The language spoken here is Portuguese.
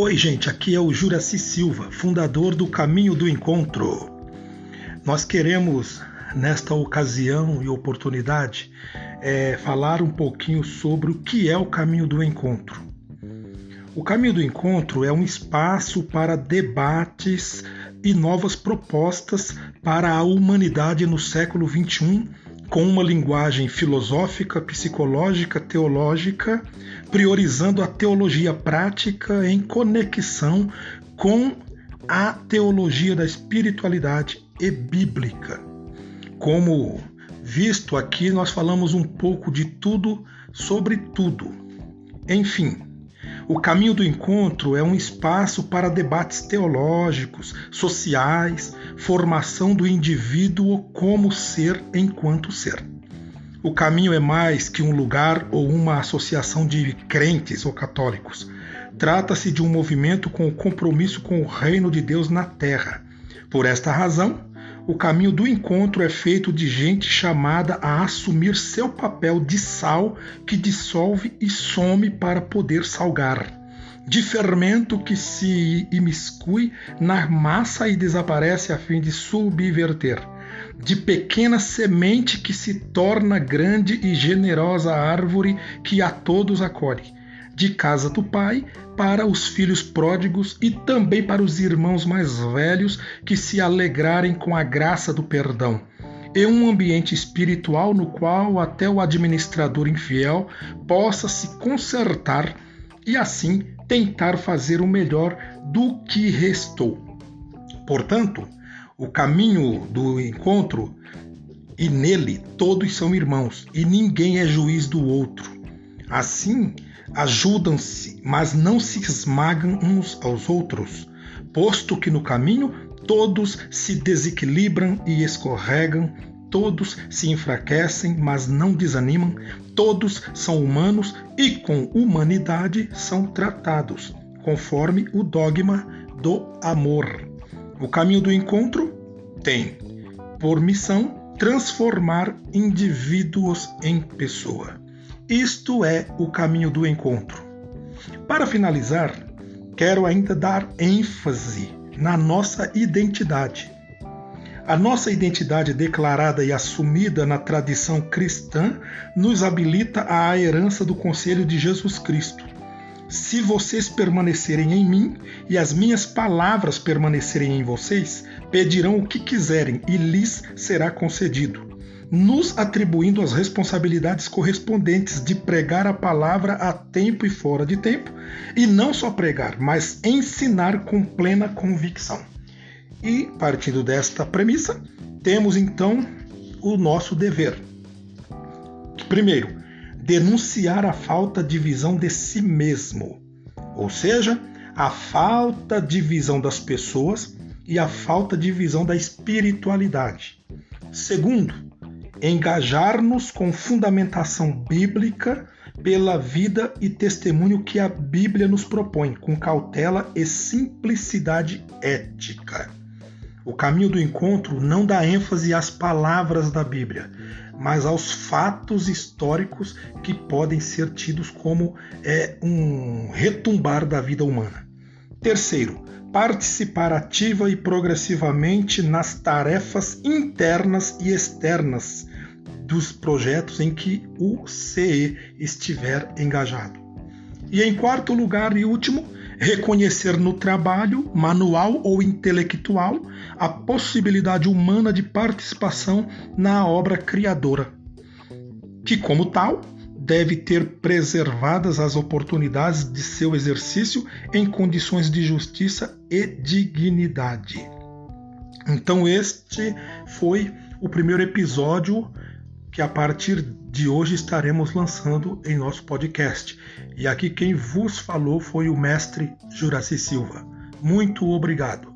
Oi, gente, aqui é o Juraci Silva, fundador do Caminho do Encontro. Nós queremos, nesta ocasião e oportunidade, é, falar um pouquinho sobre o que é o Caminho do Encontro. O Caminho do Encontro é um espaço para debates e novas propostas para a humanidade no século XXI com uma linguagem filosófica, psicológica, teológica, priorizando a teologia prática em conexão com a teologia da espiritualidade e bíblica. Como visto aqui, nós falamos um pouco de tudo sobre tudo. Enfim, o caminho do encontro é um espaço para debates teológicos, sociais, formação do indivíduo como ser enquanto ser. O caminho é mais que um lugar ou uma associação de crentes ou católicos. Trata-se de um movimento com o compromisso com o reino de Deus na terra. Por esta razão, o caminho do encontro é feito de gente chamada a assumir seu papel de sal que dissolve e some para poder salgar, de fermento que se imiscui na massa e desaparece a fim de subverter, de pequena semente que se torna grande e generosa árvore que a todos acolhe de casa do pai para os filhos pródigos e também para os irmãos mais velhos que se alegrarem com a graça do perdão. E um ambiente espiritual no qual até o administrador infiel possa se consertar e assim tentar fazer o melhor do que restou. Portanto, o caminho do encontro e nele todos são irmãos e ninguém é juiz do outro. Assim, ajudam-se, mas não se esmagam uns aos outros, posto que no caminho todos se desequilibram e escorregam, todos se enfraquecem, mas não desanimam, todos são humanos e com humanidade são tratados, conforme o dogma do amor. O caminho do encontro tem por missão transformar indivíduos em pessoa. Isto é o caminho do encontro. Para finalizar, quero ainda dar ênfase na nossa identidade. A nossa identidade declarada e assumida na tradição cristã nos habilita à herança do conselho de Jesus Cristo. Se vocês permanecerem em mim e as minhas palavras permanecerem em vocês, pedirão o que quiserem e lhes será concedido nos atribuindo as responsabilidades correspondentes de pregar a palavra a tempo e fora de tempo, e não só pregar, mas ensinar com plena convicção. E, partindo desta premissa, temos então o nosso dever. Primeiro, denunciar a falta de visão de si mesmo, ou seja, a falta de visão das pessoas e a falta de visão da espiritualidade. Segundo, engajar-nos com fundamentação bíblica pela vida e testemunho que a Bíblia nos propõe, com cautela e simplicidade ética. O caminho do encontro não dá ênfase às palavras da Bíblia, mas aos fatos históricos que podem ser tidos como é, um retumbar da vida humana. Terceiro, participar ativa e progressivamente nas tarefas internas e externas dos projetos em que o CE estiver engajado. E em quarto lugar e último, reconhecer no trabalho, manual ou intelectual, a possibilidade humana de participação na obra criadora, que, como tal, deve ter preservadas as oportunidades de seu exercício em condições de justiça e dignidade. Então, este foi o primeiro episódio que a partir de hoje estaremos lançando em nosso podcast. E aqui quem vos falou foi o mestre Juraci Silva. Muito obrigado.